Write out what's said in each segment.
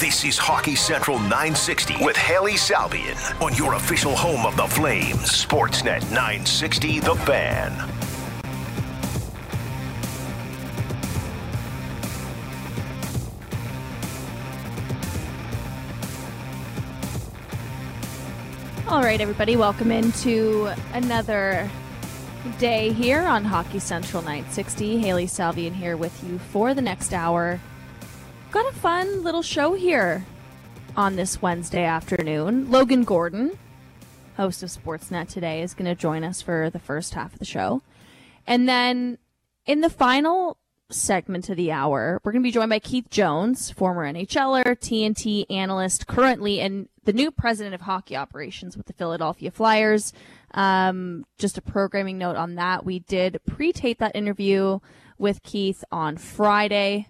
This is Hockey Central 960 with Hailey Salvian on your official home of the Flames, Sportsnet 960 The Fan. All right, everybody, welcome into another day here on Hockey Central 960. Hailey Salvian here with you for the next hour. Got a fun little show here on this Wednesday afternoon. Logan Gordon, host of Sportsnet today, is going to join us for the first half of the show. And then in the final segment of the hour, we're going to be joined by Keith Jones, former NHLer, TNT analyst, currently and the new president of hockey operations with the Philadelphia Flyers. Um, just a programming note on that. We did pre-tape that interview with Keith on Friday.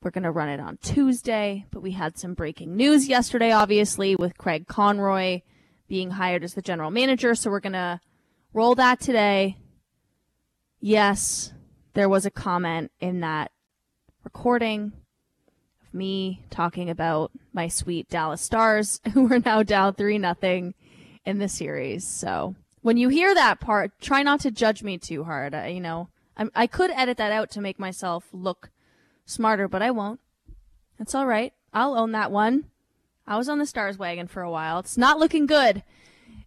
We're going to run it on Tuesday, but we had some breaking news yesterday, obviously, with Craig Conroy being hired as the general manager. So we're going to roll that today. Yes, there was a comment in that recording of me talking about my sweet Dallas Stars, who are now down 3 nothing in the series. So when you hear that part, try not to judge me too hard. I, you know, I'm, I could edit that out to make myself look smarter, but I won't. It's all right. I'll own that one. I was on the Stars wagon for a while. It's not looking good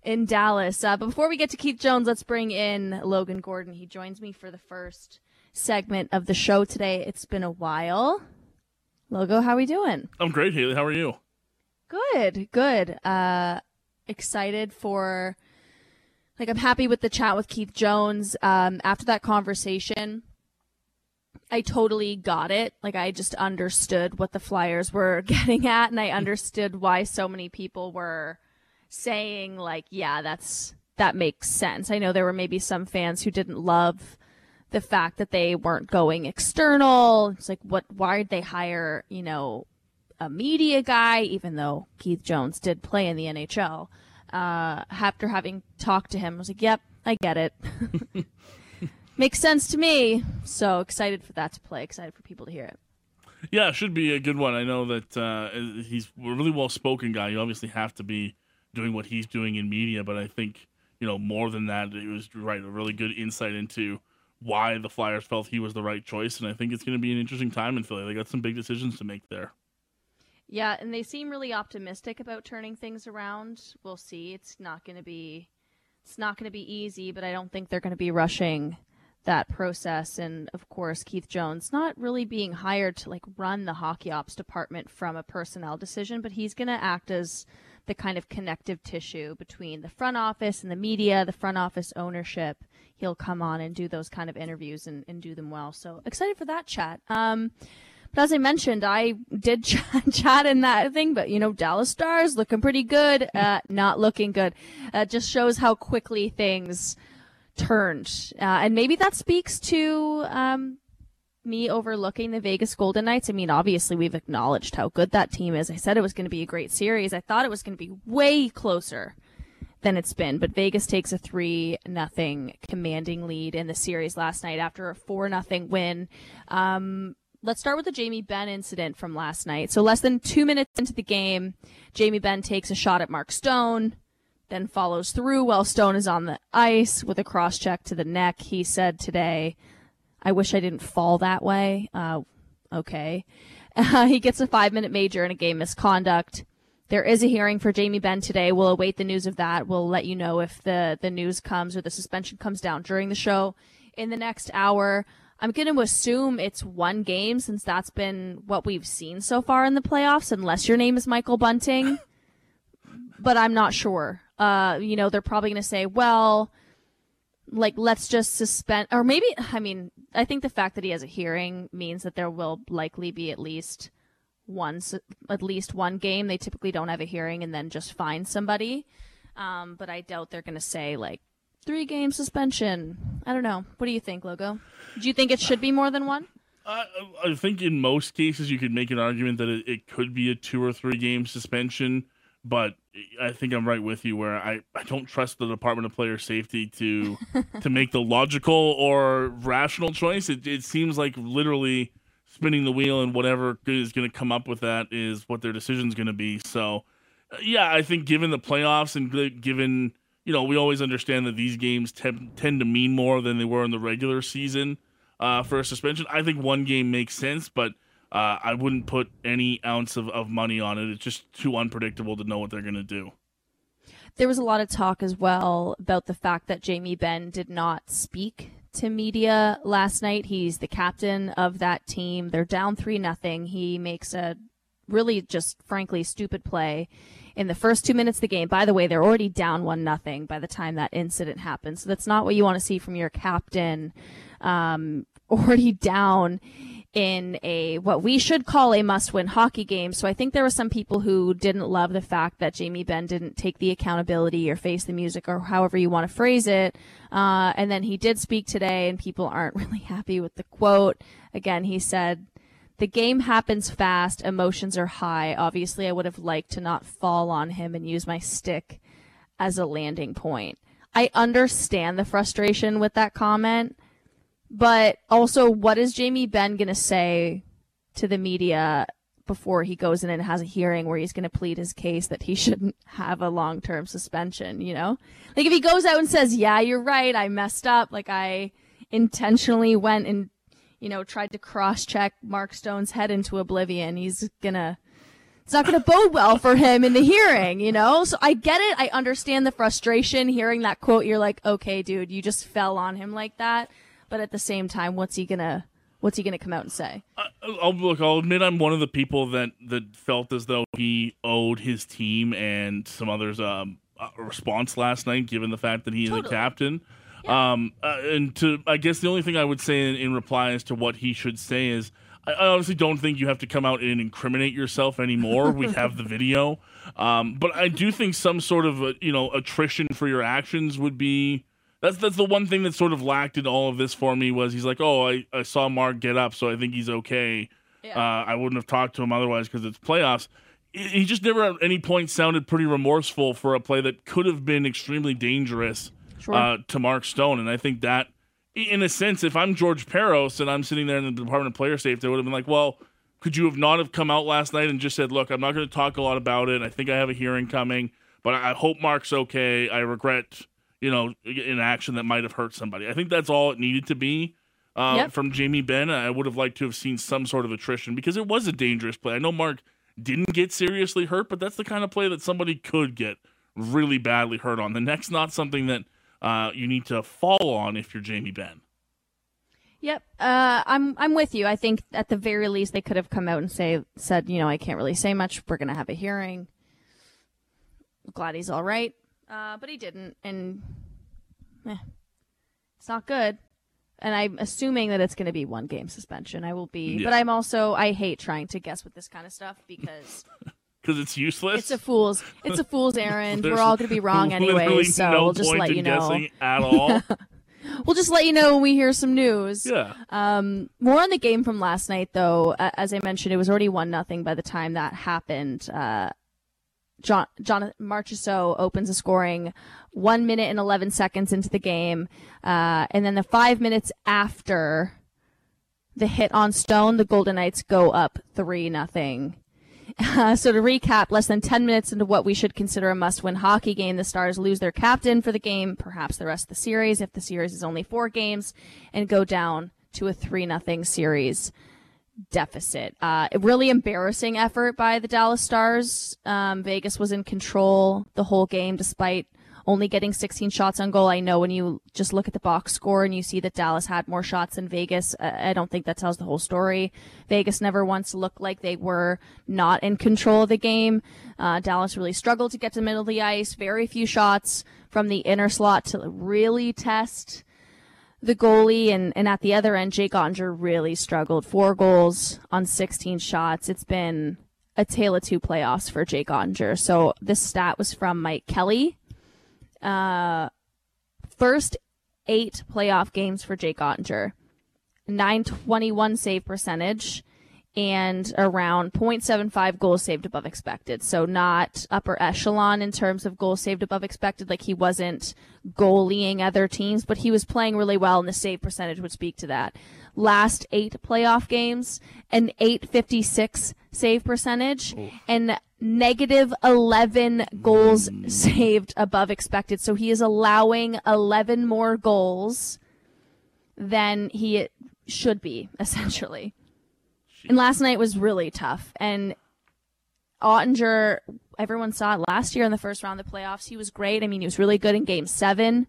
in Dallas. Uh, but before we get to Keith Jones, let's bring in Logan Gordon. He joins me for the first segment of the show today. It's been a while. Logo, how are we doing? I'm great, Hailey. How are you? Good, good. Uh, excited for, like, I'm happy with the chat with Keith Jones. Um, after that conversation, I totally got it. Like, I just understood what the Flyers were getting at, and I understood why so many people were saying, like, yeah, that's, that makes sense. I know there were maybe some fans who didn't love the fact that they weren't going external. It's like, what, why did they hire, you know, a media guy, even though Keith Jones did play in the NHL? Uh, after having talked to him, I was like, yep, I get it. Makes sense to me. So excited for that to play. Excited for people to hear it. Yeah, it should be a good one. I know that uh, he's a really well spoken guy. You obviously have to be doing what he's doing in media, but I think, you know, more than that, it was right, a really good insight into why the Flyers felt he was the right choice, and I think it's going to be an interesting time in Philly. They got some big decisions to make there. Yeah, and they seem really optimistic about turning things around. We'll see. It's not going to be it's not going to be easy, but I don't think they're going to be rushing that process and of course Keith Jones not really being hired to like run the hockey ops department from a personnel decision, but he's going to act as the kind of connective tissue between the front office and the media, the front office ownership. He'll come on and do those kind of interviews and, and do them well. So excited for that chat. Um, but as I mentioned, I did chat, chat in that thing, but you know, Dallas Stars looking pretty good, uh, not looking good. Uh, just shows how quickly things turned. Uh, and maybe that speaks to, um, me overlooking the Vegas Golden Knights. I mean, obviously we've acknowledged how good that team is. I said it was going to be a great series. I thought it was going to be way closer than it's been, but Vegas takes a three nothing commanding lead in the series last night after a four nothing win. Um, let's start with the Jamie Benn incident from last night. So less than two minutes into the game, Jamie Benn takes a shot at Mark Stone, then follows through while Stone is on the ice with a cross check to the neck. He said today, I wish I didn't fall that way. Uh, okay. Uh, he gets a five minute major in a game misconduct. There is a hearing for Jamie Benn today. We'll await the news of that. We'll let you know if the, the news comes or the suspension comes down during the show in the next hour. I'm going to assume it's one game since that's been what we've seen so far in the playoffs, unless your name is Michael Bunting. but I'm not sure. Uh, you know, they're probably going to say, well, like let's just suspend or maybe i mean i think the fact that he has a hearing means that there will likely be at least one at least one game. They typically don't have a hearing and then just find somebody. Um, but i doubt they're going to say like three game suspension. I don't know. What do you think logo? Do you think it should be more than one? I think in most cases you could make an argument that it, it could be a two or three game suspension but I think I'm right with you where I, I don't trust the Department of Player Safety to to make the logical or rational choice. It, it seems like literally spinning the wheel and whatever is going to come up with that is what their decision is going to be. So, uh, yeah, I think given the playoffs and given you know we always understand that these games te- tend to mean more than they were in the regular season uh, for a suspension. I think one game makes sense, but uh, I wouldn't put any ounce of, of money on it. It's just too unpredictable to know what they're going to do. There was a lot of talk as well about the fact that Jamie Benn did not speak to media last night. He's the captain of that team. They're down three nothing. He makes a really just frankly stupid play in the first two minutes of the game. By the way, they're already down one nothing by the time that incident happens. So that's not what you want to see from your captain. Um, already down in a what we should call a must-win hockey game. So I think there were some people who didn't love the fact that Jamie Benn didn't take the accountability or face the music or however you want to phrase it. Uh, and then he did speak today, and people aren't really happy with the quote. Again, he said. The game happens fast, emotions are high. Obviously, I would have liked to not fall on him and use my stick as a landing point. I understand the frustration with that comment. But also, what is Jamie Benn going to say to the media before he goes in and has a hearing where he's going to plead his case that he shouldn't have a long term suspension, you know? Like, if he goes out and says, yeah, you're right, I messed up, like, I intentionally went and, you know, tried to cross check Mark Stone's head into oblivion, he's going to. It's not going to bode well for him in the hearing, you know? So I get it. I understand the frustration hearing that quote. You're like, okay, dude, you just fell on him like that but at the same time, what's he gonna what's he gonna come out and say? Uh, I'll look. I'll admit I'm one of the people that that felt as though he owed his team and some others um, a response last night, given the fact that he totally. is a captain. Yeah. Um, uh, and to I guess the only thing I would say in, in reply as to what he should say is. I honestly don't think you have to come out and incriminate yourself anymore. we have the video, um, but I do think some sort of a, you know attrition for your actions would be that's that's the one thing that sort of lacked in all of this for me was he's like, oh, I, I saw Mark get up, so I think he's okay. Yeah. Uh, I wouldn't have talked to him otherwise because it's playoffs. He just never at any point sounded pretty remorseful for a play that could have been extremely dangerous sure. uh, to Mark Stone, and I think that, in a sense, if I'm George Parros and I'm sitting there in the Department of Player Safety, I would have been like, well, could you have not have come out last night and just said, look, I'm not going to talk a lot about it. I think I have a hearing coming, but I hope Mark's okay. I regret you know, an action that might have hurt somebody. I think that's all it needed to be uh, yep. from Jamie Benn. I would have liked to have seen some sort of attrition because it was a dangerous play. I know Mark didn't get seriously hurt, but that's the kind of play that somebody could get really badly hurt on. The next, not something that uh, you need to fall on if you're Jamie Benn. Yep, uh, I'm I'm with you. I think at the very least they could have come out and say said, you know, I can't really say much. We're gonna have a hearing. glad he's all right. Uh, but he didn't, and eh, it's not good. And I'm assuming that it's going to be one game suspension. I will be, yeah. but I'm also I hate trying to guess with this kind of stuff because because it's useless. It's a fool's it's a fool's errand. We're all going to be wrong anyway, so no we'll just let you know. At all. we'll just let you know when we hear some news. Yeah. Um, more on the game from last night, though. As I mentioned, it was already one nothing by the time that happened. Uh, John, Jonathan Marchessault opens a scoring one minute and 11 seconds into the game. Uh, and then the five minutes after the hit on Stone, the Golden Knights go up 3 nothing. Uh, so to recap, less than 10 minutes into what we should consider a must-win hockey game, the Stars lose their captain for the game, perhaps the rest of the series, if the series is only four games, and go down to a 3 nothing series deficit. Uh, really embarrassing effort by the Dallas Stars. Um, Vegas was in control the whole game despite only getting 16 shots on goal. I know when you just look at the box score and you see that Dallas had more shots than Vegas, I don't think that tells the whole story. Vegas never once looked like they were not in control of the game. Uh, Dallas really struggled to get to the middle of the ice. Very few shots from the inner slot to really test the goalie and, and at the other end, Jake Oettinger really struggled. Four goals on 16 shots. It's been a tale of two playoffs for Jake Oettinger. So this stat was from Mike Kelly. Uh, first eight playoff games for Jake Oettinger. 921 save percentage and around 0.75 goals saved above expected. So not upper echelon in terms of goals saved above expected. Like he wasn't goalieing other teams, but he was playing really well and the save percentage would speak to that. last eight playoff games, an 856 save percentage, and negative 11 goals hmm. saved above expected. So he is allowing 11 more goals than he should be, essentially. And last night was really tough. And Oettinger, everyone saw it last year in the first round of the playoffs. He was great. I mean, he was really good in game seven.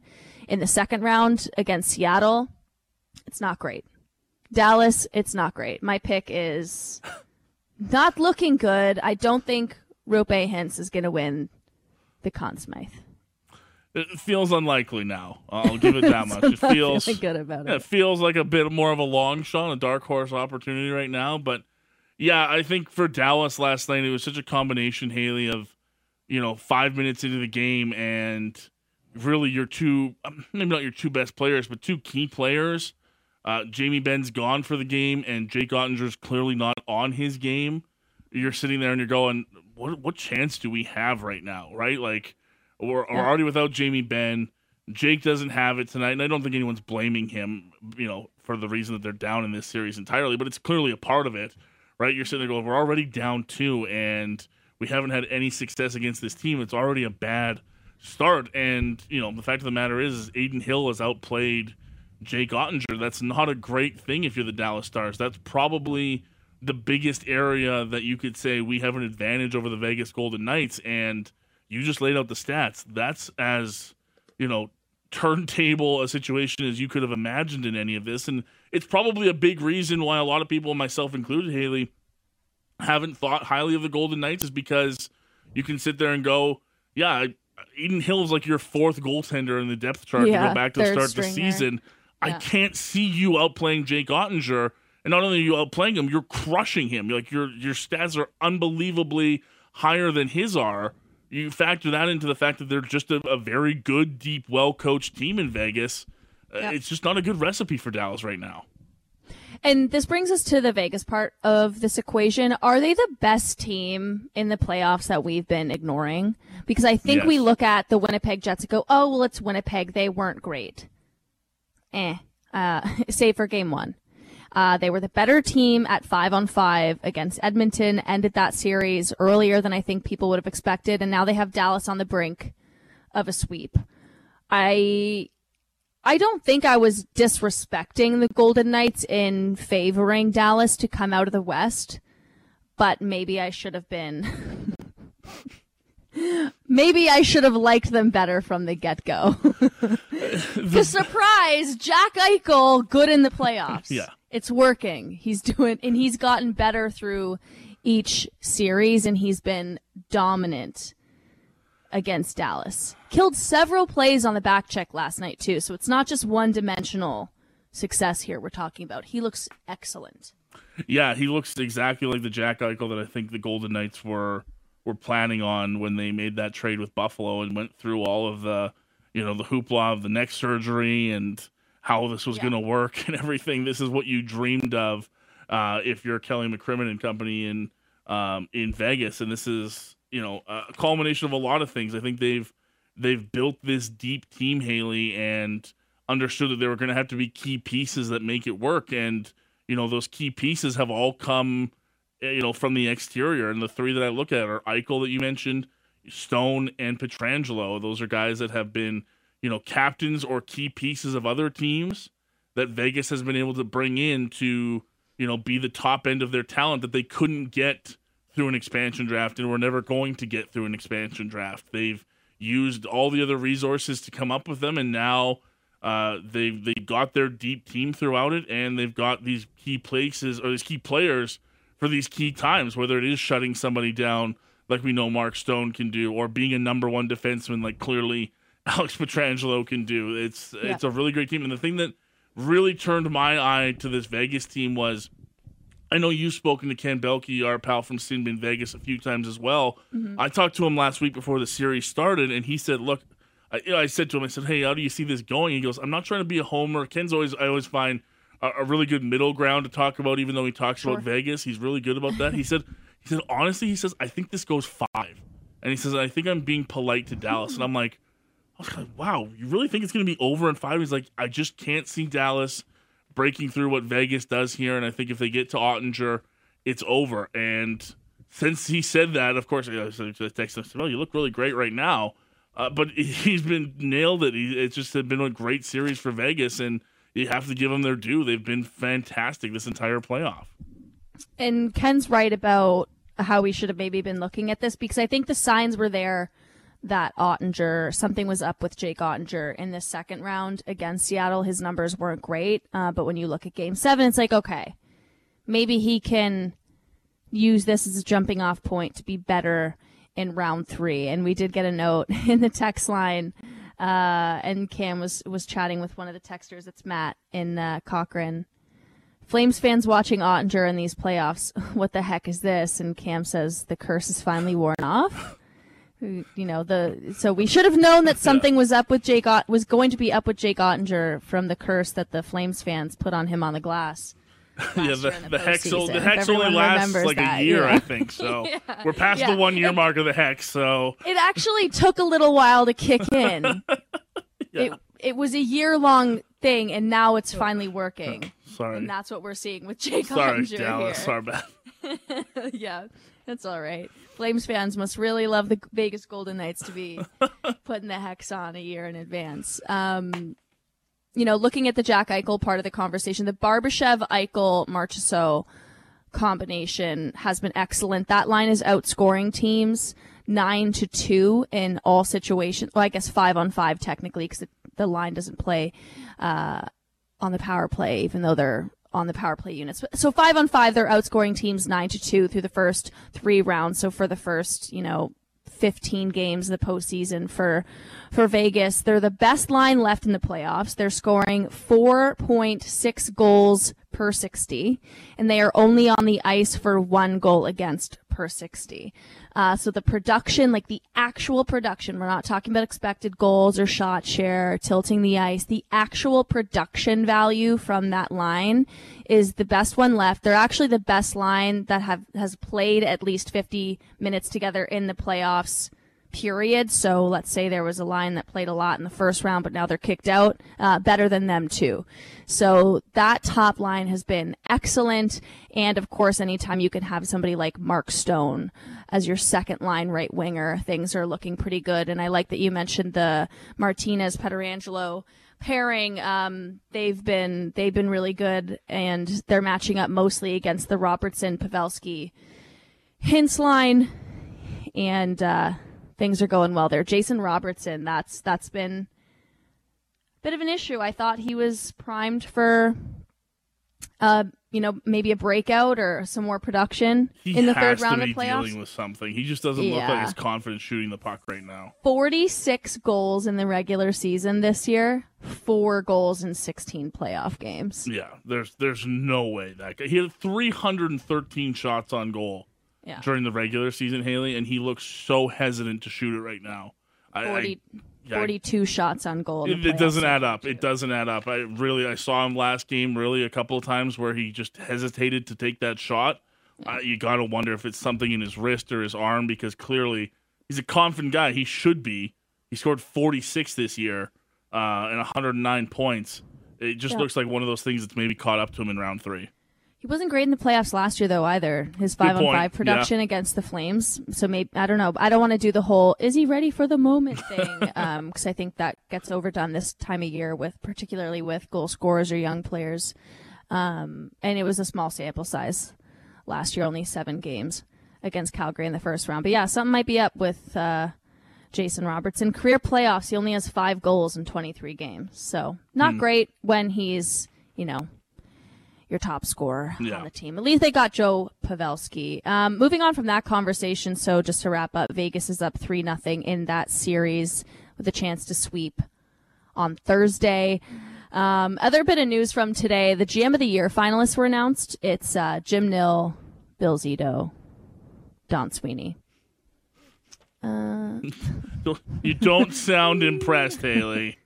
In the second round against Seattle, it's not great. Dallas, it's not great. My pick is not looking good. I don't think Roope Hintz is going to win the Conn Smythe. It feels unlikely now. I'll give it that much. It feels good about it. It feels like a bit more of a long shot, a dark horse opportunity right now. But yeah, I think for Dallas last night, it was such a combination, Hailey, of you know five minutes into the game and really your two, um, maybe not your two best players, but two key players. Uh, Jamie Benn's gone for the game, and Jake Oettinger's clearly not on his game. You're sitting there and you're going, what what chance do we have right now? Right, like we're, yeah. already without Jamie Benn. Jake doesn't have it tonight, and I don't think anyone's blaming him, you know, for the reason that they're down in this series entirely. But it's clearly a part of it, right? You're sitting there going, we're already down two, and we haven't had any success against this team. It's already a bad start. And you know, the fact of the matter is, is Adin Hill has outplayed Jake Oettinger. That's not a great thing if you're the Dallas Stars. That's probably the biggest area that you could say we have an advantage over the Vegas Golden Knights, and you just laid out the stats. That's as you know turntable a situation as you could have imagined in any of this, and it's probably a big reason why a lot of people, myself included, Hailey, haven't thought highly of the Golden Knights is because you can sit there and go, yeah, Hill is like your fourth goaltender in the depth chart yeah, to go back to start stringer. the season. Yeah. I can't see you outplaying Jake Oettinger. And not only are you outplaying him, you're crushing him. Like your your stats are unbelievably higher than his are you factor that into the fact that they're just a, a very good, deep, well coached team in Vegas. Uh, yep. it's just not a good recipe for Dallas right now. And this brings us to the Vegas part of this equation. Are they the best team in the playoffs that we've been ignoring? Because I think yes. we look at the Winnipeg Jets and go, oh, well, it's Winnipeg. They weren't great. Eh. Uh, save for game one. Uh, they were the better team at five on five against Edmonton, ended that series earlier than I think people would have expected, and now they have Dallas on the brink of a sweep. I I don't think I was disrespecting the Golden Knights in favoring Dallas to come out of the West, but maybe I should have been. maybe I should have liked them better from the get go. the surprise, Jack Eichel, good in the playoffs. Yeah. It's working. He's doing, and he's gotten better through each series, and he's been dominant against Dallas. Killed several plays on the back check last night too, so it's not just one dimensional success here we're talking about. He looks excellent. Yeah, he looks exactly like the Jack Eichel that I think the Golden Knights were were planning on when they made that trade with Buffalo and went through all of the you know the hoopla of the neck surgery and how this was yeah. going to work and everything. This is what you dreamed of uh, if you're Kelly McCrimmon and company in um, in Vegas, and this is you know a culmination of a lot of things. I think they've they've built this deep team, Haley, and understood that there were going to have to be key pieces that make it work, and you know those key pieces have all come eh, you know from the exterior, and the three that I look at are Eichel that you mentioned. Stone and Pietrangelo. Those are guys that have been you know, captains or key pieces of other teams that Vegas has been able to bring in to, you know, be the top end of their talent that they couldn't get through an expansion draft and were never going to get through an expansion draft. They've used all the other resources to come up with them, and now uh, they they got their deep team throughout it, and they've got these key places or these key players for these key times, whether it is shutting somebody down like we know Mark Stone can do, or being a number one defenseman like clearly Alex Pietrangelo can do. It's yeah. it's a really great team, and the thing that really turned my eye to this Vegas team was. I know you've spoken to Ken Boehlke, our pal from Sin Vegas, a few times as well. Mm-hmm. I talked to him last week before the series started, and he said, "Look, I, I said to him, I said, hey, how do you see this going?" He goes, "I'm not trying to be a homer. Ken's always, I always find a, a really good middle ground to talk about, even though he talks sure. about Vegas. He's really good about that." he said, "He said honestly, he says I think this goes five, and he says I think I'm being polite to Dallas, and I'm like." Wow, you really think it's going to be over in five? He's like, I just can't see Dallas breaking through what Vegas does here. And I think if they get to Oettinger, it's over. And since he said that, of course, I texted him, "Oh, you look really great right now." Uh, but he's been nailed it. It's just been a great series for Vegas, and you have to give them their due. They've been fantastic this entire playoff. And Ken's right about how we should have maybe been looking at this because I think the signs were there that Oettinger, something was up with Jake Oettinger in the second round against Seattle. His numbers weren't great, uh, but when you look at game seven, it's like, okay, maybe he can use this as a jumping off point to be better in round three. And we did get a note in the text line. Uh, and Cam was, was chatting with one of the texters. It's Matt in uh, Cochrane. Flames fans watching Oettinger in these playoffs. What the heck is this? And Cam says the curse is finally worn off. You know the so we should have known that something was up with Jake Ott- was going to be up with Jake Oettinger from the curse that the Flames fans put on him on the glass. yeah, the, the the hex, the hex only lasts like that, a year, yeah. I think. So we're past Yeah. the one year mark of the hex. So It actually took a little while to kick in. It it was a year long thing, and now it's finally oh. working. sorry, And that's what we're seeing with Jake sorry, Oettinger Dallas, here. sorry, yeah, that's all right. Flames fans must really love the Vegas Golden Knights to be putting the hex on a year in advance. Um, you know, looking at the Jack Eichel part of the conversation, the Barbashev Eichel Marchessault combination has been excellent. That line is outscoring teams nine to two in all situations. Well, I guess five on five technically because the line doesn't play uh, on the power play, even though they're on the power play units. So five on five, they're outscoring teams nine to two through the first three rounds. So for the first, you know, 15 games the postseason for for Vegas. They're the best line left in the playoffs. They're scoring 4.6 goals per 60, and they are only on the ice for one goal against per 60. Uh, so the production, like the actual production, we're not talking about expected goals or shot share, or tilting the ice. The actual production value from that line is the best one left. They're actually the best line that have has played at least 50 minutes together in the playoffs period. So let's say there was a line that played a lot in the first round, but now they're kicked out, uh, better than them too. So that top line has been excellent. And of course, anytime you can have somebody like Mark Stone as your second line right winger, things are looking pretty good. And I like that you mentioned the Martinez Pietrangelo pairing. Um, they've been they've been really good, and they're matching up mostly against the Robertson Pavelski Hintz line, and uh, things are going well there. Jason Robertson, that's that's been a bit of an issue. I thought he was primed for, uh, you know, maybe a breakout or some more production He in the third round of playoffs. dealing with something. He just doesn't look like he's confident shooting the puck right now. 46 goals in the regular season this year, four goals in 16 playoff games. Yeah, there's there's no way that guy. He had 313 shots on goal Yeah. during the regular season, Hailey, and he looks so hesitant to shoot it right now. 40, I, yeah, 42 shots on goal. It, it doesn't add up. It doesn't add up. I really, I saw him last game really a couple of times where he just hesitated to take that shot. Uh, you got to wonder if it's something in his wrist or his arm because clearly he's a confident guy. He should be. He scored 46 this year uh, and 109 points. It just Yeah. looks like one of those things that's maybe caught up to him in round three. He wasn't great in the playoffs last year, though, either. His five on five production against the Flames. So maybe, I don't know. I don't want to do the whole, is he ready for the moment thing? Because I think that gets overdone this time of year with, particularly with goal scorers or young players. Um, and it was a small sample size last year, only seven games against Calgary in the first round. But yeah, something might be up with, uh, Jason Robertson. Career playoffs, he only has five goals in 23 games. So not great when he's, you know, your top scorer Yeah. on the team. At least they got Joe Pavelski. Um, moving on from that conversation, so just to wrap up, Vegas is up three nothing in that series with a chance to sweep on Thursday. Um, other bit of news from today: the GM of the Year finalists were announced. It's uh, Jim Nill, Bill Zito, Don Sweeney. You don't sound impressed, Hailey.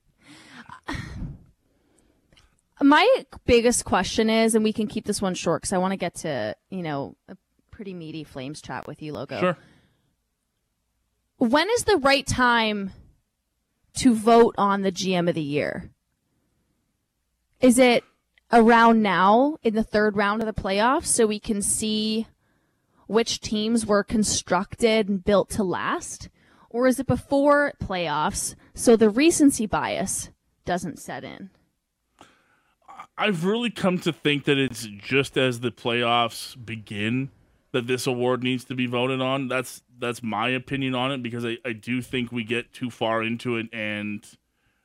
My biggest question is, and we can keep this one short because I want to get to you know a pretty meaty Flames chat with you, Logo. Sure. when is the right time to vote on the GM of the year? Is it around now in the third round of the playoffs so we can see which teams were constructed and built to last? Or is it before playoffs so the recency bias doesn't set in? I've really come to think that it's just as the playoffs begin that this award needs to be voted on. That's that's my opinion on it because I, I do think we get too far into it and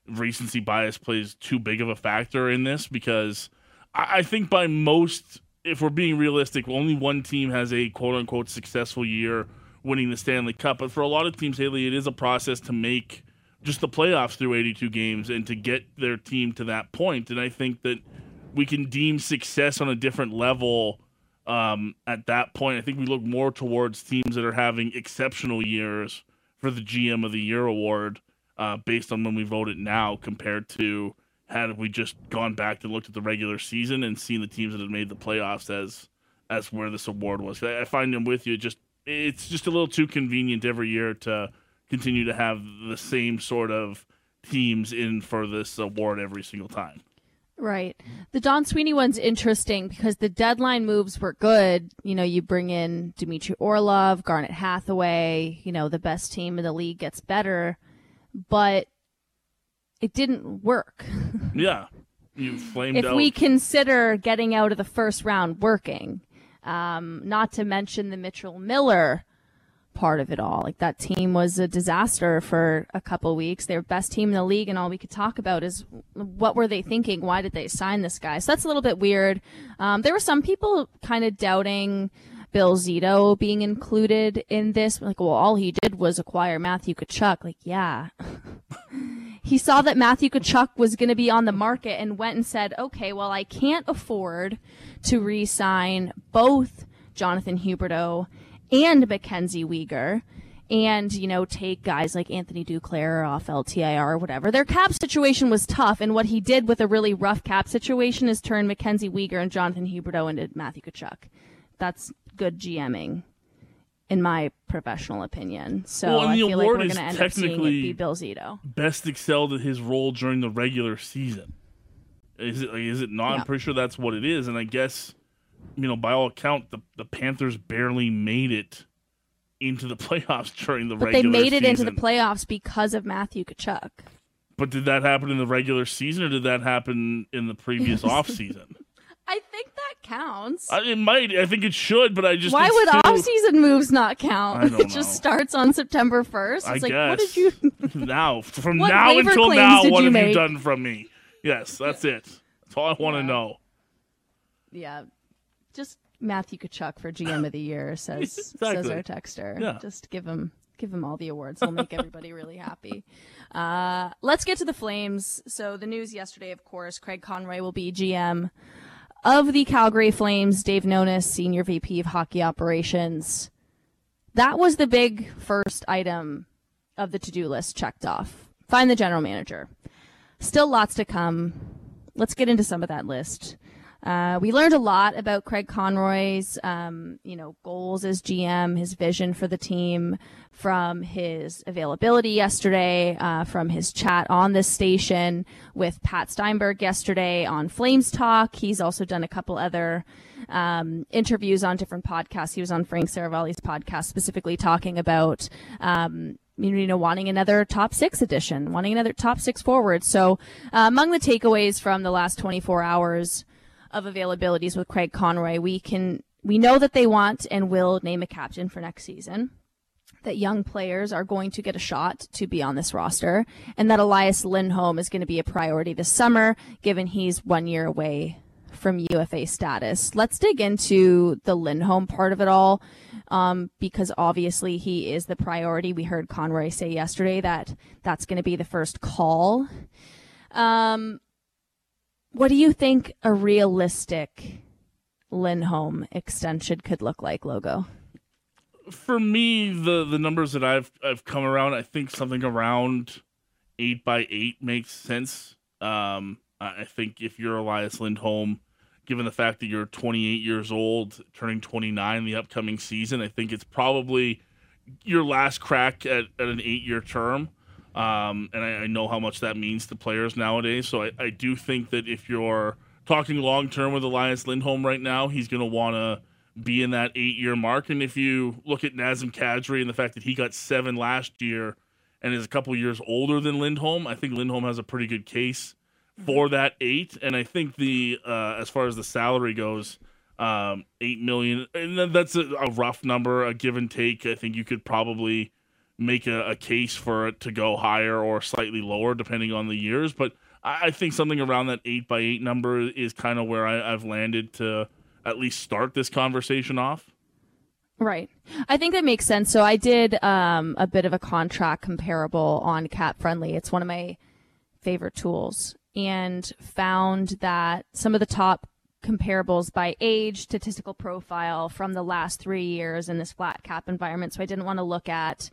recency bias plays too big of a factor in this because I, I think by most if we're being realistic, only one team has a quote unquote successful year winning the Stanley Cup. But for a lot of teams, Hailey, it is a process to make just the playoffs through 82 games and to get their team to that point. And I think that we can deem success on a different level um, at that point. I think we look more towards teams that are having exceptional years for the GM of the Year award uh, based on when we vote it now compared to had we just gone back and looked at the regular season and seen the teams that had made the playoffs as as where this award was. I find them with you just it's just a little too convenient every year to continue to have the same sort of teams in for this award every single time. Right. The Don Sweeney one's interesting because the deadline moves were good. You know, you bring in Dmitry Orlov, Garnet Hathaway, you know, the best team in the league gets better, but it didn't work. Yeah. You flamed if out. we consider getting out of the first round working, um, not to mention the Mitchell Miller part of it all. Like that team was a disaster for a couple weeks. They best team in the league, and all we could talk about is what were they thinking? Why did they sign this guy? So that's a little bit weird. Um, there were some people kind of doubting Bill Zito being included in this. Like, well, all he did was acquire Matthew Tkachuk. Like, yeah. he saw that Matthew Tkachuk was going to be on the market and went and said, okay, well, I can't afford to re-sign both Jonathan Huberdeau and Mackenzie Weegar and, you know, take guys like Anthony Duclair off LTIR or whatever. Their cap situation was tough, and what he did with a really rough cap situation is turn Mackenzie Weegar and Jonathan Huberdeau into Matthew Tkachuk. That's good GMing, in my professional opinion. So Well, and I the feel like we're going to end up seeing it technically- be Bill Zito. best excelled at his role during the regular season. Is it? Like, is it not? Yeah. I'm pretty sure that's what it is. And I guess, you know, by all account, the the Panthers barely made it into the playoffs during the But they made it into the playoffs because of Matthew Tkachuk. But did that happen in the regular season, or did that happen in the previous off season? I think that counts. I, it might. I think it should, but I just Why would still- off-season moves not count? I it just starts on September first. I It's like, guess. what did you? now from What now until now? What have you done from me? Yes, that's it. That's all I want to Yeah. know. yeah, just Matthew Tkachuk for GM of the year says says our texter. Yeah. Just give him give him all the awards. He'll make everybody really happy. Uh, let's get to the Flames. So the news yesterday, of course, Craig Conroy will be GM of the Calgary Flames. Dave Nonis, senior VP of hockey operations. That was the big first item of the to-do list checked off. Find the general manager. Still lots to come. Let's get into some of that list. Uh, we learned a lot about Craig Conroy's, um, you know, goals as GM, his vision for the team, from his availability yesterday, uh, from his chat on this station with Pat Steinberg yesterday on Flames Talk. He's also done a couple other um, interviews on different podcasts. He was on Frank Seravalli's podcast specifically talking about um, you know, wanting another top six edition, wanting another top six forward. So, uh, among the takeaways from the last 24 hours of availabilities with Craig Conroy, we can, we know that they want and will name a captain for next season. That young players are going to get a shot to be on this roster, and that Elias Lindholm is going to be a priority this summer, given he's one year away from UFA status. Let's dig into the Lindholm part of it all, um, because obviously he is the priority. We heard Conroy say yesterday that that's going to be the first call. Um, what do you think a realistic Lindholm extension could look like, Logo? for me, the the numbers that I've I've come around, I think something around eight by eight makes sense. Um, I think if you're Elias Lindholm, given the fact that you're 28 years old, turning 29 the upcoming season, I think it's probably your last crack at, at an eight year term. Um, and I, I know how much that means to players nowadays. So I, I do think that if you're talking long term with Elias Lindholm right now, he's going to want to be in that eight year mark. And if you look at Nazem Kadri and the fact that he got seven last year and is a couple years older than Lindholm, I think Lindholm has a pretty good case for that eight. And I think the uh, as far as the salary goes, um, eight million, and that's a, a, rough number, a give and take. I think you could probably make a, a, case for it to go higher or slightly lower depending on the years. But I, I think something around that eight by eight number is kind of where I, I've landed to at least start this conversation off. Right. I think that makes sense. So I did um, a bit of a contract comparable on Cap Friendly. It's one of my favorite tools and found that some of the top comparables by age, statistical profile from the last three years in this flat cap environment. So I didn't want to look at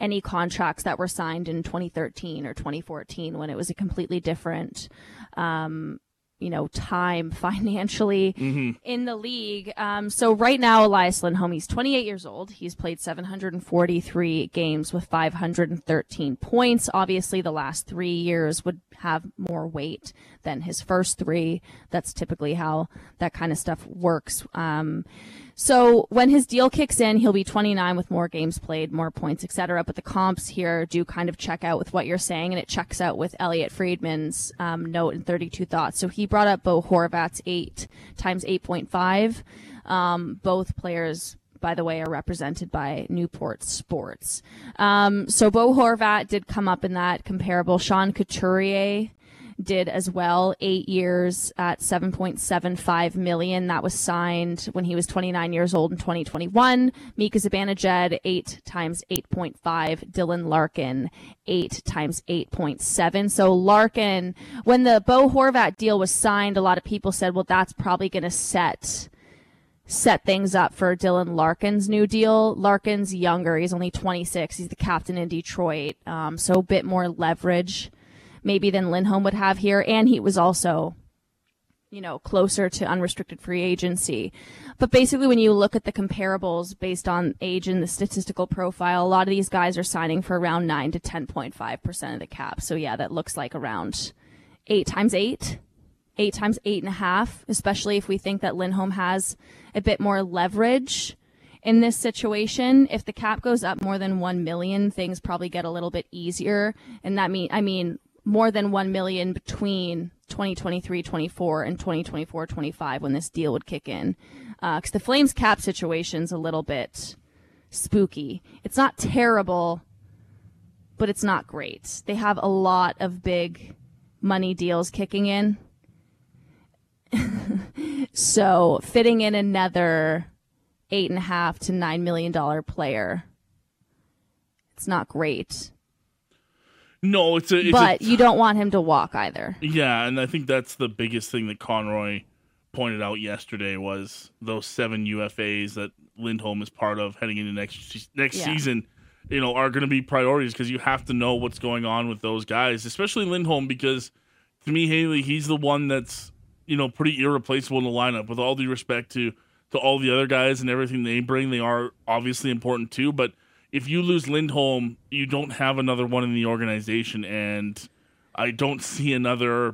any contracts that were signed in 2013 or 2014 when it was a completely different um, you know, time financially mm-hmm. in the league. Um, so right now, Elias Lindholm, he's 28 years old. He's played 743 games with 513 points. Obviously, the last three years would have more weight than his first three. That's typically how that kind of stuff works. Um, so when his deal kicks in, he'll be 29 with more games played, more points, etc. But the comps here do kind of check out with what you're saying, and it checks out with Elliot Friedman's um, note in 32 Thoughts. So he brought up Bo Horvat's eight times 8.5. Um, both players by the way, are represented by Newport Sports. Um, so Bo Horvat did come up in that comparable. Sean Couturier did as well. Eight years at 7.75 million. That was signed when he was 29 years old in 2021. Mika Zibanejad, eight times 8.5. Dylan Larkin, eight times 8.7. So Larkin, when the Bo Horvat deal was signed, a lot of people said, well, that's probably going to set set things up for Dylan Larkin's new deal. Larkin's younger. He's only 26. He's the captain in Detroit. Um, so a bit more leverage maybe than Lindholm would have here. And he was also, you know, closer to unrestricted free agency. But basically, when you look at the comparables based on age and the statistical profile, a lot of these guys are signing for around 9 to 10.5% of the cap. So, yeah, that looks like around 8 times 8, 8 times 8.5, especially if we think that Lindholm has a bit more leverage in this situation, if the cap goes up more than 1 million, things probably get a little bit easier. And that mean, I mean, more than 1 million between 2023-24 and 2024-25 when this deal would kick in. Because uh, the Flames cap situation's a little bit spooky. It's not terrible, but it's not great. They have a lot of big money deals kicking in. so fitting in another eight and a half to nine million dollar player, it's not great. No, it's a. It's but a, you don't want him to walk either. Yeah, and I think that's the biggest thing that Conroy pointed out yesterday was those seven UFAs that Lindholm is part of heading into next next yeah. season. You know, are going to be priorities because you have to know what's going on with those guys, especially Lindholm, because to me, Hailey, he's the one that's you know pretty irreplaceable in the lineup. With all due respect to to all the other guys and everything they bring, they are obviously important too, but if you lose Lindholm, you don't have another one in the organization, and I don't see another.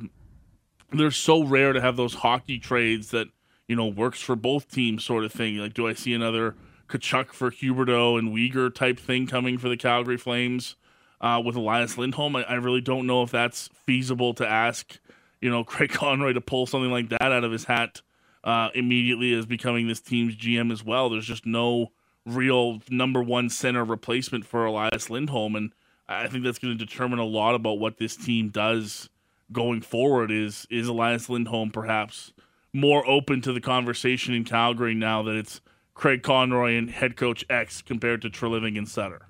They're so rare to have those hockey trades that you know works for both teams, sort of thing. Like, do I see another Tkachuk for Huberdeau and Weegar type thing coming for the Calgary Flames uh, with Elias Lindholm? I, I really don't know if that's feasible to ask. You know, Craig Conroy to pull something like that out of his hat uh, immediately as becoming this team's GM as well. There's just no real number one center replacement for Elias Lindholm, and I think that's going to determine a lot about what this team does going forward. Is is Elias Lindholm perhaps more open to the conversation in Calgary now that it's Craig Conroy and head coach X compared to Treliving and Sutter?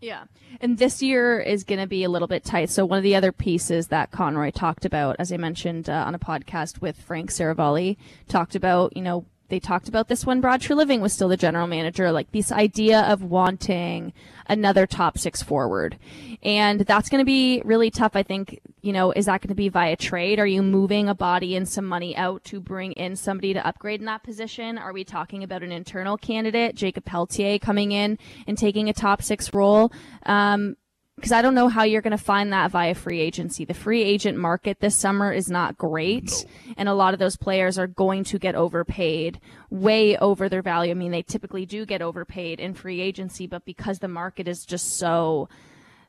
Yeah. And this year is going to be a little bit tight. So one of the other pieces that Conroy talked about, as I mentioned uh, on a podcast with Frank Seravalli, talked about, you know, they talked about this when Brad Treliving was still the general manager, like this idea of wanting another top six forward. And that's going to be really tough. I think, you know, is that going to be via trade? Are you moving a body and some money out to bring in somebody to upgrade in that position? Are we talking about an internal candidate, Jakob Pelletier, coming in and taking a top six role? Um, because I don't know how you're going to find that via free agency. The free agent market this summer is not great, no. and a lot of those players are going to get overpaid, way over their value. I mean, they typically do get overpaid in free agency, but because the market is just so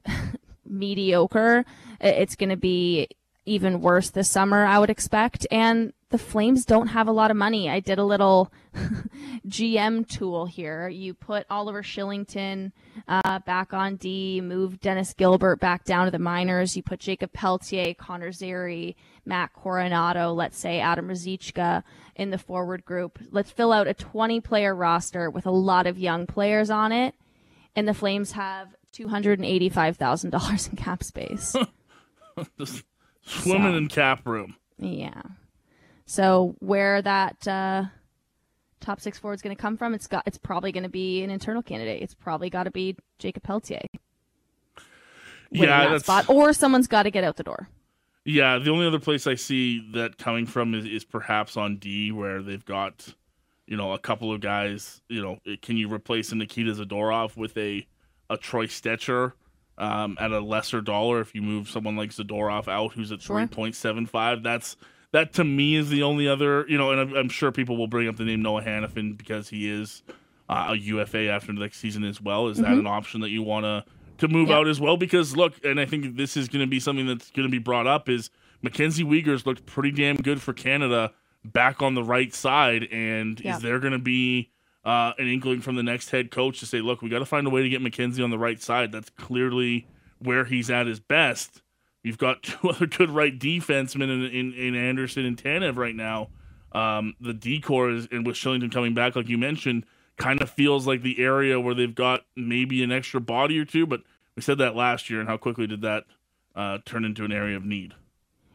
mediocre, it's going to be even worse this summer, I would expect. And the Flames don't have a lot of money. I did a little GM tool here. You put Oliver Kylington uh, back on D, move Dennis Gilbert back down to the minors. You put Jakob Pelletier, Connor Zary, Matt Coronato, let's say Adam Ruzicka in the forward group. Let's fill out a 20 player roster with a lot of young players on it. And the Flames have $285,000 in cap space. Just swimming so, in cap room. Yeah. So where that uh, top six forward is going to come from, it's got it's probably going to be an internal candidate. It's probably got to be Jakob Pelletier. Yeah, that that's... spot, or someone's got to get out the door. Yeah, the only other place I see that coming from is, is perhaps on D, where they've got, you know, a couple of guys. You know, can you replace a Nikita Zadorov with a a Troy Stecher? um, at a lesser dollar if you move someone like Zadorov out, who's at three point seven five? That's that to me is the only other, you know, and I'm, I'm sure people will bring up the name Noah Hanifin because he is uh, a UFA after the next season as well. Is mm-hmm. that an option that you want to to move yep. out as well? Because look, and I think this is going to be something that's going to be brought up is MacKenzie Weegar's looked pretty damn good for Canada back on the right side, and yep. is there going to be uh, an inkling from the next head coach to say, look, we got to find a way to get MacKenzie on the right side? That's clearly where he's at his best. You've got two other good right defensemen in, in, in Andersson and Tanev right now. Um, the decor is, and with Kylington coming back, like you mentioned, kind of feels like the area where they've got maybe an extra body or two. But we said that last year, and how quickly did that uh, turn into an area of need?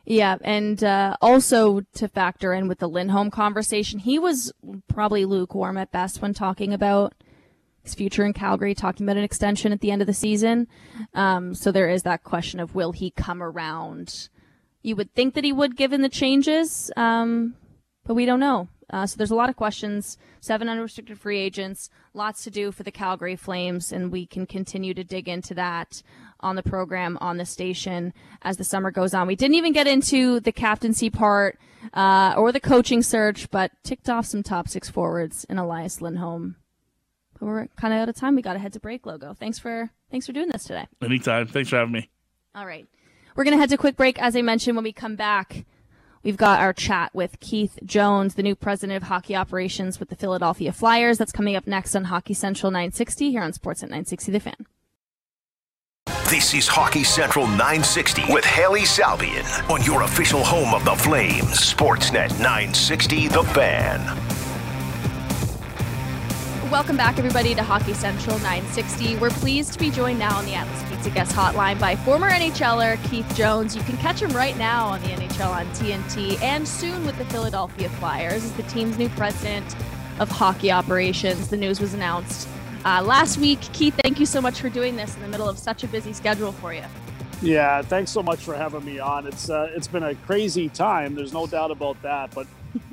Yeah, and uh, also to factor in with the Lindholm conversation, he was probably lukewarm at best when talking about his future in Calgary, talking about an extension at the end of the season. Um, so there is that question of will he come around? You would think that he would, given the changes, um, but we don't know. Uh, so there's a lot of questions. Seven unrestricted free agents, lots to do for the Calgary Flames, and we can continue to dig into that on the program on the station as the summer goes on. We didn't even get into the captaincy part uh, or the coaching search, but ticked off some top six forwards in Elias Lindholm we're kind of out of time. We got to head to break. Logan. Thanks for thanks for doing this today. Anytime. Thanks for having me. All right, we're gonna head to quick break. As I mentioned, when we come back, we've got our chat with Keith Jones, the new president of hockey operations with the Philadelphia Flyers. That's coming up next on Hockey Central 960 here on Sportsnet 960 The Fan. This is Hockey Central 960 with Hailey Salvian on your official home of the Flames, Sportsnet 960 The Fan. Welcome back, everybody, to Hockey Central 960. We're pleased to be joined now on the Atlas Pizza Guest Hotline by former NHLer Keith Jones. You can catch him right now on the NHL on TNT and soon with the Philadelphia Flyers as the team's new president of hockey operations. The news was announced uh, last week. Keith, thank you so much for doing this in the middle of such a busy schedule for you. Yeah, thanks so much for having me on. It's uh, it's been a crazy time. There's no doubt about that, but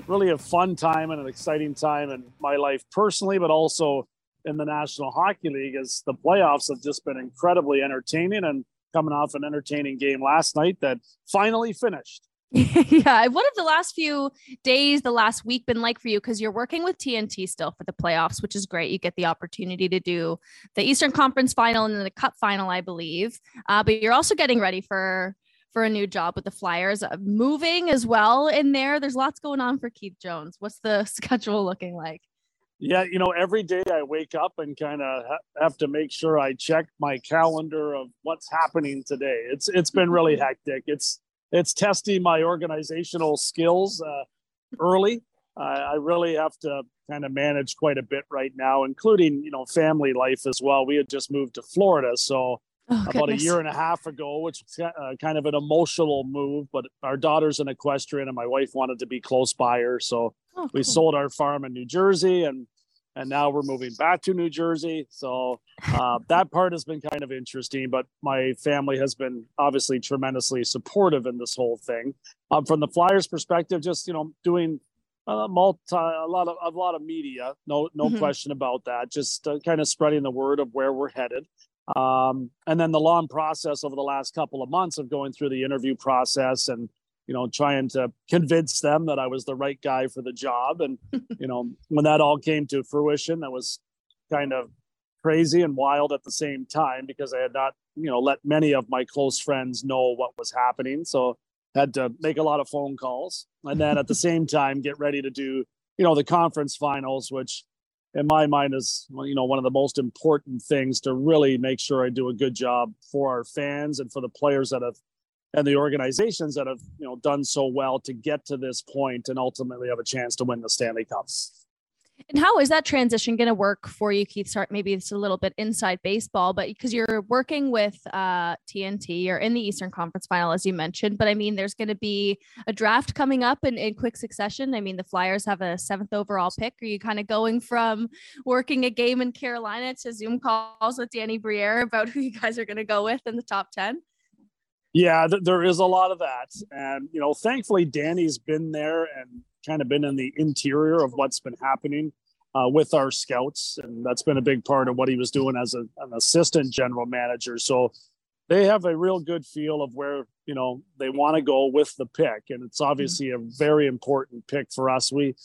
really a fun time and an exciting time in my life personally, but also in the National Hockey League as the playoffs have just been incredibly entertaining and coming off an entertaining game last night that finally finished. yeah, what have the last few days, the last week been like for you? Because you're working with TNT still for the playoffs, which is great. You get the opportunity to do the Eastern Conference final and then the Cup final, I believe. Uh, but you're also getting ready for for a new job with the Flyers, uh, moving as well in there. There's lots going on for Keith Jones. What's the schedule looking like? Yeah, you know, every day I wake up and kind of ha- have to make sure I check my calendar of what's happening today. It's it's been really mm-hmm. hectic. It's it's testing my organizational skills uh, early. Uh, I really have to kind of manage quite a bit right now, including you know family life as well. We had just moved to Florida, so oh, about a year and a half ago, which was uh, kind of an emotional move. But our daughter's an equestrian, and my wife wanted to be close by her, so oh, cool. we sold our farm in New Jersey, and and now we're moving back to New Jersey. So uh, that part has been kind of interesting. But my family has been obviously tremendously supportive in this whole thing. Um, from the Flyers' perspective, just you know doing a multi, a lot of a lot of media. No, no mm-hmm. question about that. Just uh, kind of spreading the word of where we're headed. Um, and then the long process over the last couple of months of going through the interview process and you know trying to convince them that I was the right guy for the job. And you know when that all came to fruition, that was kind of crazy and wild at the same time because I had not you know let many of my close friends know what was happening. So had to make a lot of phone calls and then at the same time get ready to do you know the conference finals which in my mind is you know one of the most important things to really make sure I do a good job for our fans and for the players that have and the organizations that have you know done so well to get to this point and ultimately have a chance to win the Stanley Cups. And how is that transition going to work for you, Keith? Start maybe it's a little bit inside baseball, but because you're working with uh, TNT, you're in the Eastern Conference Final, as you mentioned. But I mean, there's going to be a draft coming up in, in quick succession. I mean, the Flyers have a seventh overall pick. Are you kind of going from working a game in Carolina to Zoom calls with Danny Briere about who you guys are going to go with in the top ten? Yeah, th- there is a lot of that, and you know, thankfully, Danny's been there and kind of been in the interior of what's been happening uh, with our scouts, and that's been a big part of what he was doing as a, an assistant general manager. So they have a real good feel of where you know they want to go with the pick, and it's obviously a very important pick for us. We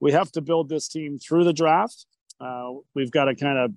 we have to build this team through the draft. Uh, we've got to kind of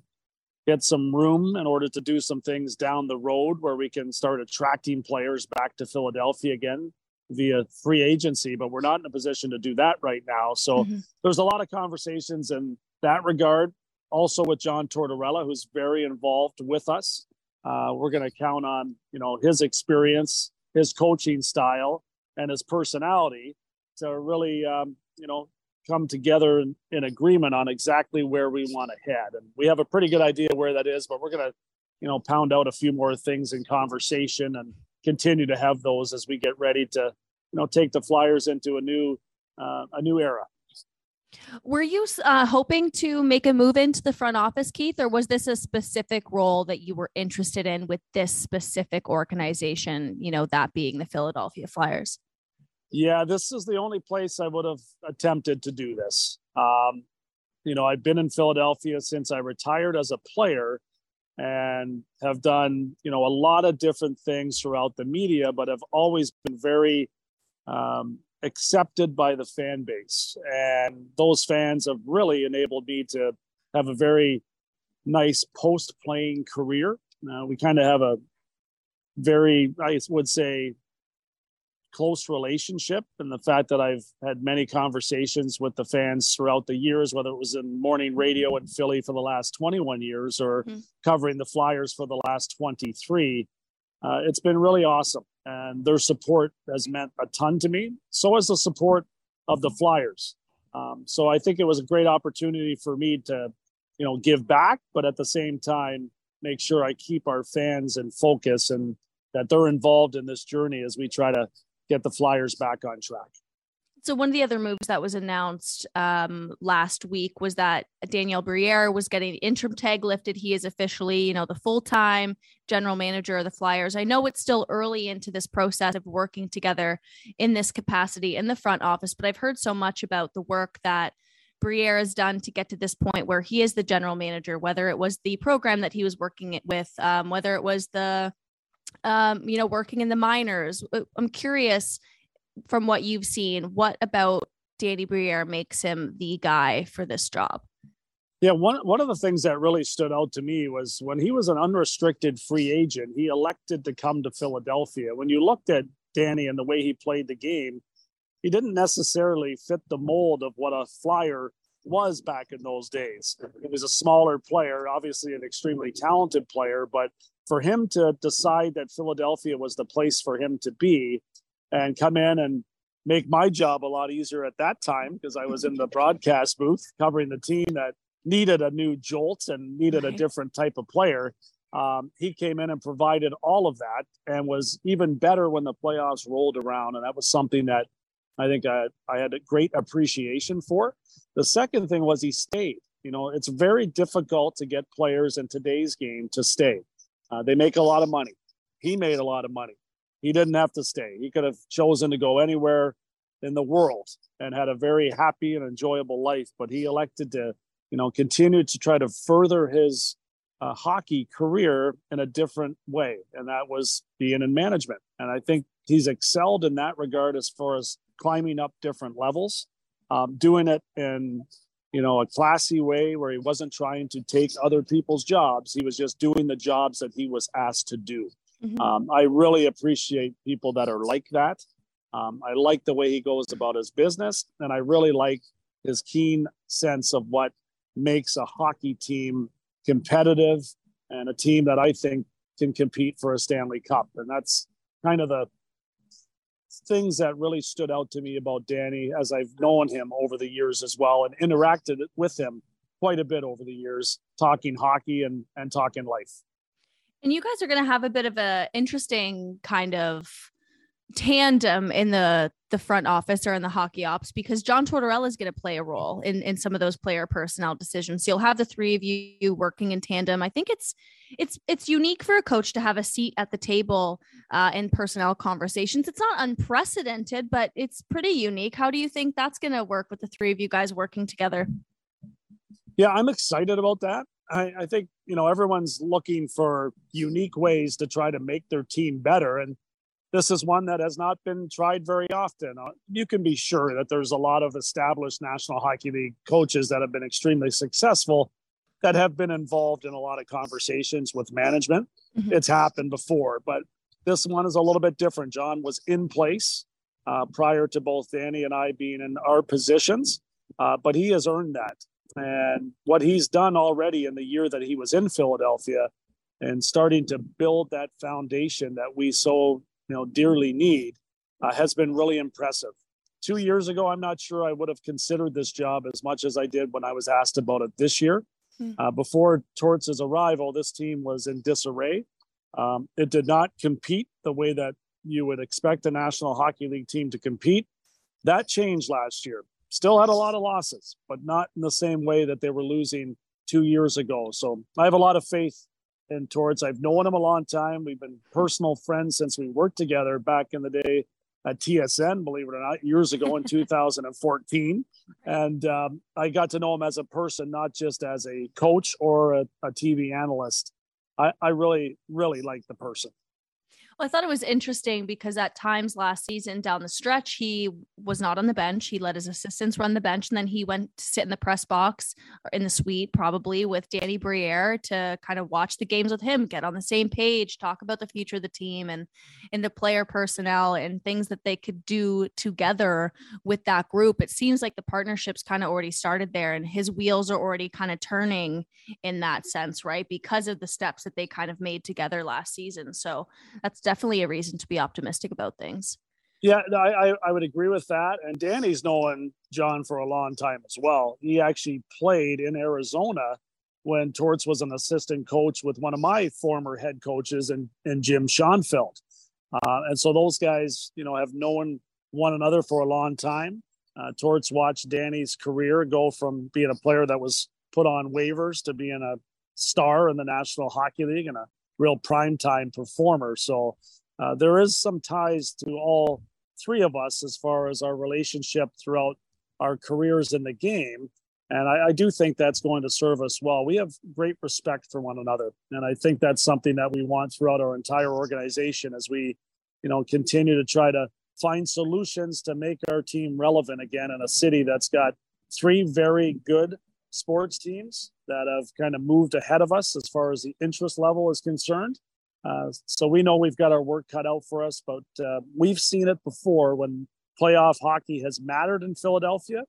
get some room in order to do some things down the road where we can start attracting players back to Philadelphia again via free agency, but we're not in a position to do that right now. So mm-hmm. there's a lot of conversations in that regard. Also with John Tortorella, who's very involved with us. Uh, we're going to count on you know his experience, his coaching style, and his personality to really um, you know come together in, in agreement on exactly where we want to head. And we have a pretty good idea where that is, but we're going to you know pound out a few more things in conversation and continue to have those as we get ready to you know take the Flyers into a new uh, a new era. Were you uh, hoping to make a move into the front office, Keith, or was this a specific role that you were interested in with this specific organization? You know, that being the Philadelphia Flyers. Yeah, this is the only place I would have attempted to do this. Um, you know, I've been in Philadelphia since I retired as a player, and have done you know a lot of different things throughout the media but have always been very um, accepted by the fan base and those fans have really enabled me to have a very nice post playing career uh, we kind of have a very i would say close relationship and the fact that I've had many conversations with the fans throughout the years, whether it was in morning radio in Philly for the last 21 years or mm-hmm. covering the Flyers for the last 23. Uh, it's been really awesome. And their support has meant a ton to me. So has the support of the Flyers. Um, so I think it was a great opportunity for me to, you know, give back, but at the same time, make sure I keep our fans in focus and that they're involved in this journey as we try to get the Flyers back on track. So one of the other moves that was announced um, last week was that Daniel Briere was getting the interim tag lifted. He is officially, you know, the full-time general manager of the Flyers. I know it's still early into this process of working together in this capacity in the front office, but I've heard so much about the work that Briere has done to get to this point where he is the general manager, whether it was the program that he was working it with, um, whether it was the um, you know, working in the minors. Uh, I'm curious from what you've seen, what about Danny Briere makes him the guy for this job? Yeah, one one of the things that really stood out to me was when he was an unrestricted free agent, he elected to come to Philadelphia. When you looked at Danny and the way he played the game, he didn't necessarily fit the mold of what a flyer was back in those days. He was a smaller player, obviously an extremely talented player, but for him to decide that Philadelphia was the place for him to be and come in and make my job a lot easier at that time because I was in the broadcast booth covering the team that needed a new jolt and needed a different type of player. Um, he came in and provided all of that and was even better when the playoffs rolled around. And that was something that I think I, I had a great appreciation for. The second thing was he stayed. You know, it's very difficult to get players in today's game to stay. Uh, they make a lot of money. He made a lot of money. He didn't have to stay. He could have chosen to go anywhere. in the world and had a very happy and enjoyable life. But he elected to, you know, continue to try to further his uh, hockey career in a different way, and that was being in management. And I think he's excelled in that regard as far as climbing up different levels, um, doing it in you know a classy way where he wasn't trying to take other people's jobs. He was just doing the jobs that he was asked to do. Mm-hmm. Um, I really appreciate people that are like that. Um, I like the way he goes about his business, and I really like his keen sense of what makes a hockey team competitive and a team that I think can compete for a Stanley Cup. And that's kind of the things that really stood out to me about Danny as I've known him over the years as well and interacted with him quite a bit over the years, talking hockey and, and talking life. And you guys are going to have a bit of a interesting kind of tandem in the the front office or in the hockey ops because John Tortorella is going to play a role in in some of those player personnel decisions. You'll have the three of you working in tandem. I think it's it's it's unique for a coach to have a seat at the table uh, in personnel conversations. It's not unprecedented, but it's pretty unique. How do you think that's going to work with the three of you guys working together? Yeah, I'm excited about that. I, I think you know everyone's looking for unique ways to try to make their team better and this is one that has not been tried very often. Uh, you can be sure that there's a lot of established National Hockey League coaches that have been extremely successful that have been involved in a lot of conversations with management. Mm-hmm. It's happened before, but this one is a little bit different. John was in place uh, prior to both Danny and I being in our positions, uh, but he has earned that. And what he's done already in the year that he was in Philadelphia and starting to build that foundation that we so you know dearly need uh, has been really impressive. Two years ago, I'm not sure I would have considered this job as much as I did when I was asked about it this year. Mm. Uh, before Torts' arrival, this team was in disarray. Um, it did not compete the way that you would expect a National Hockey League team to compete. That changed last year. Still had a lot of losses, but not in the same way that they were losing two years ago. So I have a lot of faith and Torts. I've known him a long time. We've been personal friends since we worked together back in the day at TSN, believe it or not, years ago in 2014. And um, I got to know him as a person, not just as a coach or a, a TV analyst. I, I really, really like the person. I thought it was interesting because at times last season down the stretch, he was not on the bench. He let his assistants run the bench, and then he went to sit in the press box or in the suite, probably with Danny Briere to kind of watch the games with him, get on the same page, talk about the future of the team and and the player personnel and things that they could do together with that group. It seems like the partnership's kind of already started there, and his wheels are already kind of turning in that sense, right? Because of the steps that they kind of made together last season. So that's definitely a reason to be optimistic about things. Yeah, I, I would agree with that. And Danny's known John for a long time as well. He actually played in Arizona when Torts was an assistant coach with one of my former head coaches and, and Jim Schoenfeld. Uh, and so those guys, you know, have known one another for a long time. Uh, Torts watched Danny's career go from being a player that was put on waivers to being a star in the National Hockey League and a real primetime performer. So uh, there is some ties to all three of us as far as our relationship throughout our careers in the game. And I, I, do think that's going to serve us well. We have great respect for one another. And I think that's something that we want throughout our entire organization as we, you know, continue to try to find solutions to make our team relevant again in a city that's got three very good sports teams that have kind of moved ahead of us as far as the interest level is concerned. Uh, so we know we've got our work cut out for us, but uh, we've seen it before when playoff hockey has mattered in Philadelphia,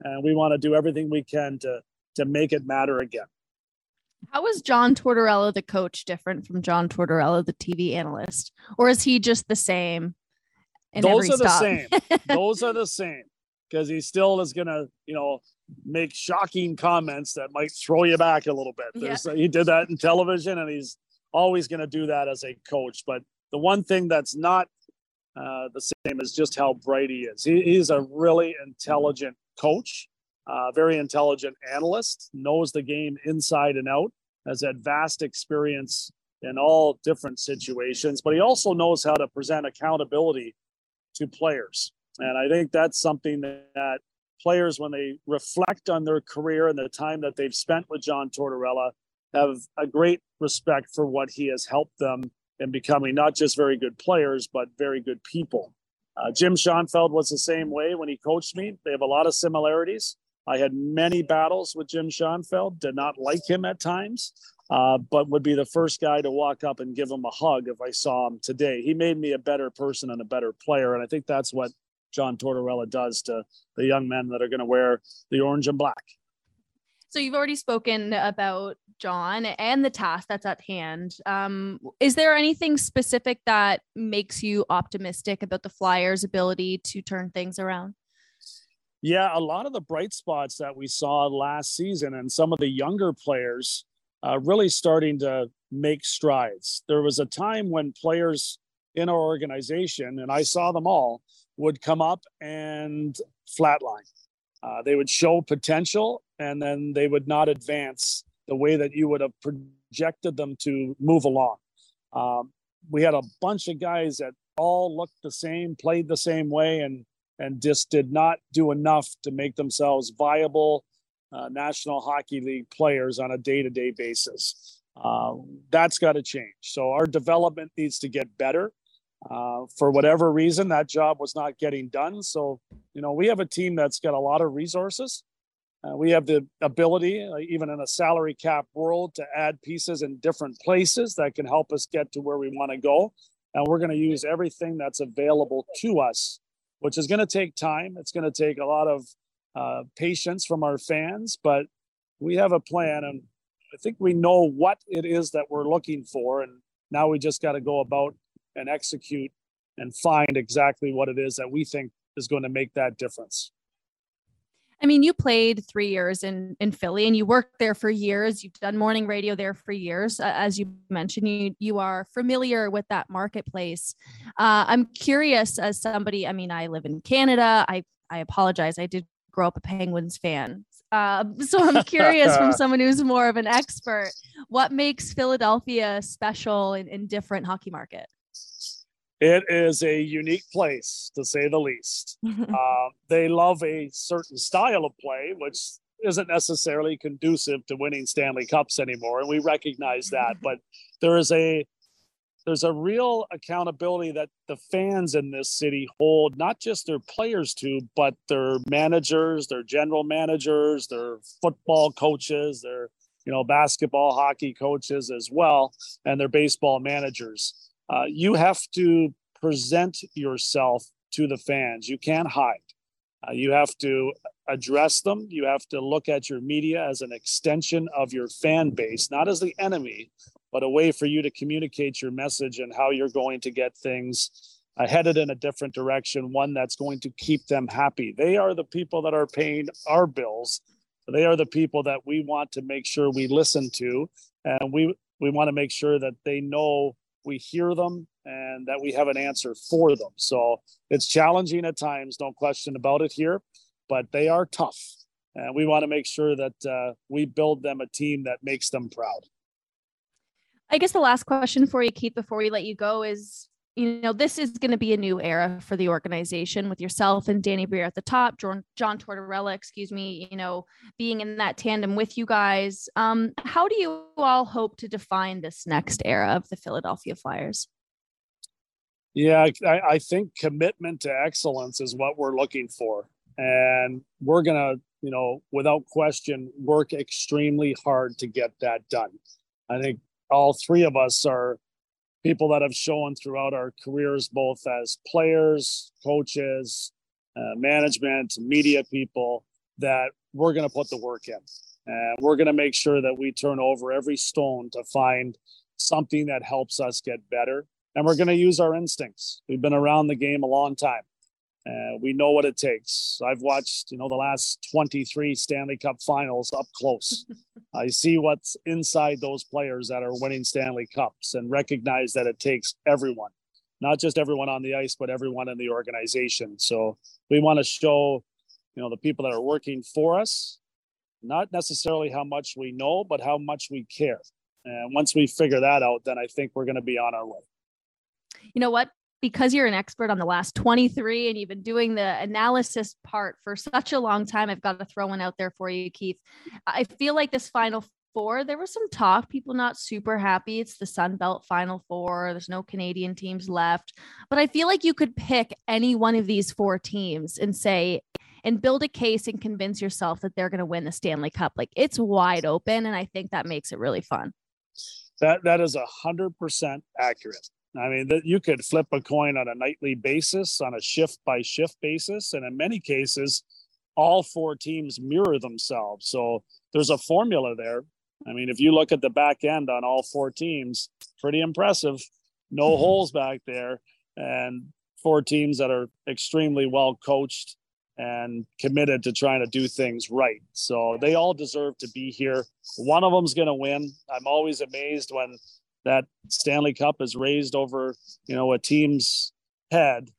and we want to do everything we can to to make it matter again. How is John Tortorella, the coach, different from John Tortorella, the TV analyst, or is he just the same? Those are stop? the same. Those are the same because he still is going to, you know, make shocking comments that might throw you back a little bit. There's, yeah. He did that in television, and he's always going to do that as a coach. But the one thing that's not uh, the same is just how bright he is. He, he's a really intelligent coach, uh, very intelligent analyst, knows the game inside and out, has had vast experience in all different situations, but he also knows how to present accountability to players And I think that's something that players, when they reflect on their career and the time that they've spent with John Tortorella, have a great respect for what he has helped them in becoming not just very good players, but very good people. Uh, Jim Schoenfeld was the same way when he coached me. They have a lot of similarities. I had many battles with Jim Schoenfeld, did not like him at times, uh, but would be the first guy to walk up and give him a hug if I saw him today. He made me a better person and a better player. And I think that's what John Tortorella does to the young men that are going to wear the orange and black. So you've already spoken about John and the task that's at hand. Um, is there anything specific that makes you optimistic about the Flyers' ability to turn things around? Yeah, a lot of the bright spots that we saw last season and some of the younger players uh, really starting to make strides. There was a time when players in our organization, and I saw them all, would come up and flatline. Uh, they would show potential and then they would not advance the way that you would have projected them to move along. Um, we had a bunch of guys that all looked the same, played the same way, and and just did not do enough to make themselves viable uh, National Hockey League players on a day-to-day basis. Uh, that's got to change. So our development needs to get better. Uh, for whatever reason, that job was not getting done. So, you know, we have a team that's got a lot of resources. Uh, we have the ability, uh, even in a salary cap world, to add pieces in different places that can help us get to where we want to go. And we're going to use everything that's available to us, which is going to take time. It's going to take a lot of uh, patience from our fans, but we have a plan. And I think we know what it is that we're looking for. And now we just got to go about and execute and find exactly what it is that we think is going to make that difference. I mean, you played three years in in Philly, and you worked there for years. You've done morning radio there for years, as you mentioned. You you are familiar with that marketplace. Uh, I'm curious, as somebody. I mean, I live in Canada. I I apologize. I did grow up a Penguins fan, uh, so I'm curious from someone who's more of an expert. What makes Philadelphia special and, in different hockey market? It is a unique place to say the least. uh, they love a certain style of play, which isn't necessarily conducive to winning Stanley Cups anymore, and we recognize that. But there is a there's a real accountability that the fans in this city hold not just their players to, but their managers, their general managers, their football coaches, their you know basketball, hockey coaches as well, and their baseball managers uh, you have to present yourself to the fans. You can't hide. Uh, you have to address them. You have to look at your media as an extension of your fan base, not as the enemy, but a way for you to communicate your message and how you're going to get things uh, headed in a different direction, one that's going to keep them happy. They are the people that are paying our bills. They are the people that we want to make sure we listen to, and we we want to make sure that they know we hear them and that we have an answer for them. So it's challenging at times, no question about it here, but they are tough. And we want to make sure that uh, we build them a team that makes them proud. I guess the last question for you, Keith, before we let you go is you know, this is going to be a new era for the organization with yourself and Danny Briere at the top, John, John Tortorella, excuse me, you know, being in that tandem with you guys. Um, how do you all hope to define this next era of the Philadelphia Flyers? Yeah, I, I think commitment to excellence is what we're looking for. And we're going to, you know, without question, work extremely hard to get that done. I think all three of us are people that have shown throughout our careers, both as players, coaches, uh, management, media people, that we're going to put the work in. And we're going to make sure that we turn over every stone to find something that helps us get better. And we're going to use our instincts. We've been around the game a long time. Uh, we know what it takes. I've watched, you know, the last 23 Stanley Cup finals up close. I see what's inside those players that are winning Stanley Cups and recognize that it takes everyone, not just everyone on the ice, but everyone in the organization. So we want to show, you know, the people that are working for us, not necessarily how much we know, but how much we care. And once we figure that out, then I think we're going to be on our way. You know what? Because you're an expert on the last 23 and you've been doing the analysis part for such a long time, I've got to throw one out there for you, Keith. I feel like this final four, there was some talk, people not super happy. It's the Sun Belt Final Four. There's no Canadian teams left. But I feel like you could pick any one of these four teams and say, and build a case and convince yourself that they're going to win the Stanley Cup. Like it's wide open. And I think that makes it really fun. That that is a hundred percent accurate. I mean, that you could flip a coin on a nightly basis, on a shift by shift basis, and in many cases, all four teams mirror themselves. So there's a formula there. I mean, if you look at the back end on all four teams, pretty impressive. No mm-hmm. holes back there, and four teams that are extremely well coached and committed to trying to do things right. So they all deserve to be here. One of them's going to win. I'm always amazed when that Stanley Cup is raised over, you know, a team's head,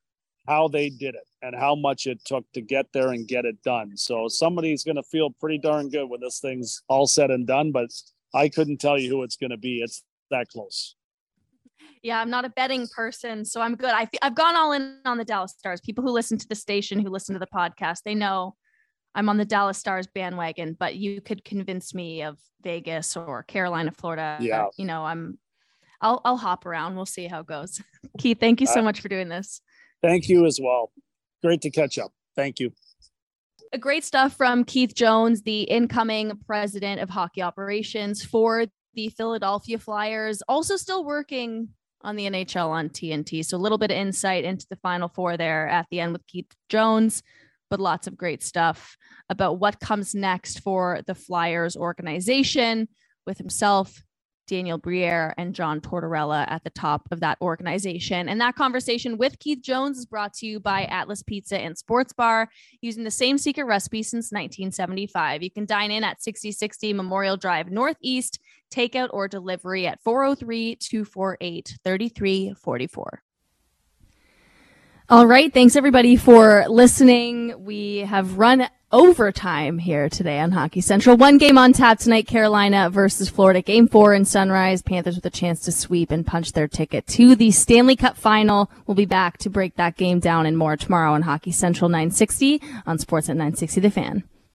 how they did it and how much it took to get there and get it done. So somebody's going to feel pretty darn good when this thing's all said and done, but I couldn't tell you who it's going to be. It's that close. Yeah, I'm not a betting person, so I'm good. I I've gone all in on the Dallas Stars. People who listen to the station, who listen to the podcast, they know I'm on the Dallas Stars bandwagon. But you could convince me of Vegas or Carolina, Florida. Yeah, you know, I'm I'll I'll hop around. We'll see how it goes. Keith, thank you so much for doing this. Thank you as well. Great to catch up. Thank you. A great stuff from Keith Jones, the incoming president of hockey operations for the Philadelphia Flyers. Also still working on the NHL on TNT. So a little bit of insight into the final four there at the end with Keith Jones, but lots of great stuff about what comes next for the Flyers organization with himself, Daniel Briere and John Tortorella at the top of that organization. And that conversation with Keith Jones is brought to you by Atlas Pizza and Sports Bar, using the same secret recipe since 1975. You can dine in at 6060 Memorial Drive Northeast, takeout or delivery at 403 248 3344. All right. Thanks everybody for listening. We have run overtime here today on Hockey Central. One game on tap tonight, Carolina versus Florida. Game four in Sunrise. Panthers with a chance to sweep and punch their ticket to the Stanley Cup final. We'll be back to break that game down and more tomorrow on Hockey Central 960 on Sportsnet 960 The Fan.